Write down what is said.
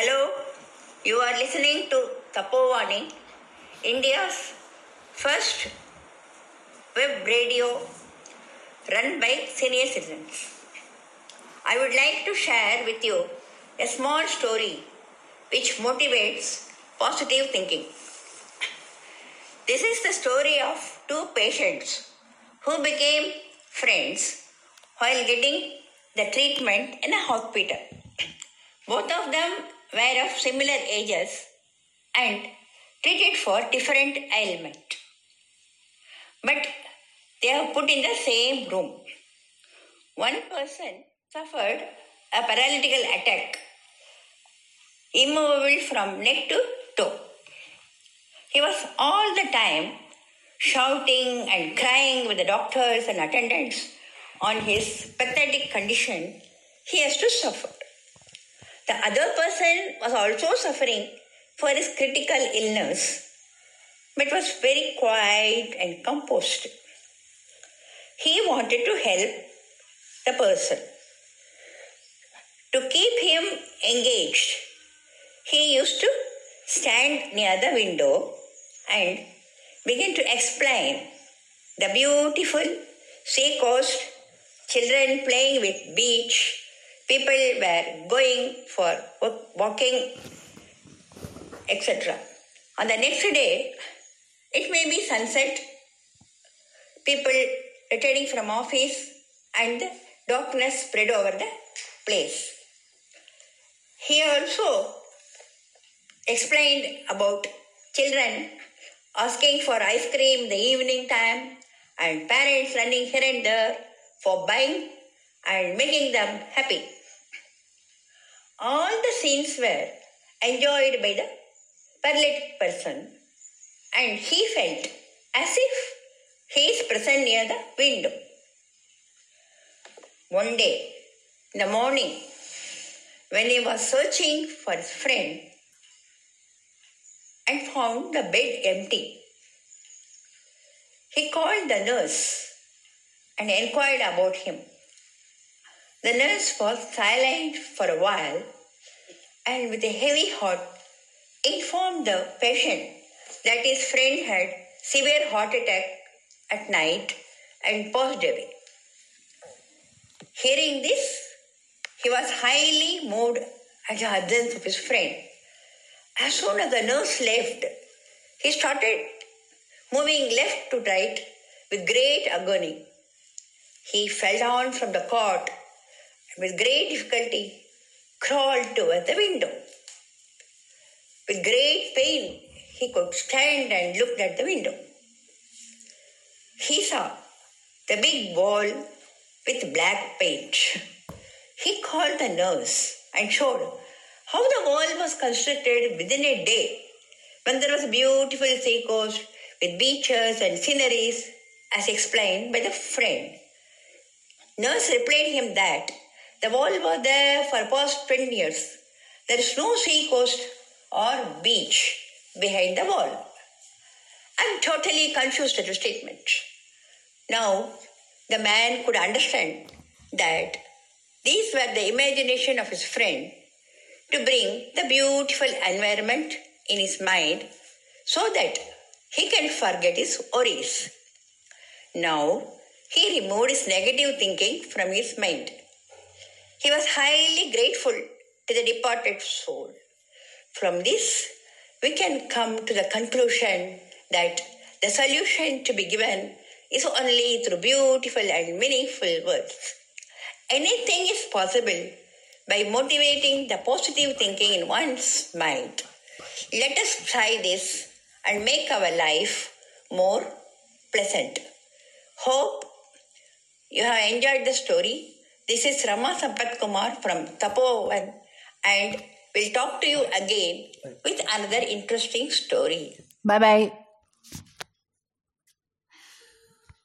Hello, you are listening to Tapovani, India's first web radio run by senior citizens. I would like to share with you a small story which motivates positive thinking. This is the story of two patients who became friends while getting the treatment in a hospital. Both of them were of similar ages and treated for different ailment. But they are put in the same room. One person suffered a paralytical attack, immovable from neck to toe. He was all the time shouting and crying with the doctors and attendants on his pathetic condition he has to suffer. The other person was also suffering for his critical illness, but was very quiet and composed. He wanted to help the person. To keep him engaged, he used to stand near the window and begin to explain the beautiful sea coast, children playing with beach, people were going for walking, etc. On the next day, it may be sunset, people returning from office, and darkness spread over the place. He also explained about children asking for ice cream in the evening time and parents running here and there for buying and making them happy. All the scenes were enjoyed by the paralytic person and he felt as if he is present near the window. One day, in the morning, when he was searching for his friend and found the bed empty, he called the nurse and inquired about him. The nurse was silent for a while and with a heavy heart informed the patient that his friend had severe heart attack at night and passed away. Hearing this, he was highly moved at the absence of his friend. As soon as the nurse left, he started moving left to right with great agony. He fell down from the cot with great difficulty crawled towards the window. With great pain, he could stand and looked at the window. He saw the big wall with black paint. He called the nurse and showed how the wall was constructed within a day when there was a beautiful sea coast with beaches and sceneries as explained by the friend. Nurse replied him that the wall was there for past 20 years. There is no sea coast or beach behind the wall. I'm totally confused at the statement. Now, the man could understand that these were the imagination of his friend to bring the beautiful environment in his mind so that he can forget his worries. Now, he removed his negative thinking from his mind. He was highly grateful to the departed soul. From this, we can come to the conclusion that the solution to be given is only through beautiful and meaningful words. Anything is possible by motivating the positive thinking in one's mind. Let us try this and make our life more pleasant. Hope you have enjoyed the story. This is Rama Sampath Kumar from Tapovan and we'll talk to you again with another interesting story. Bye bye.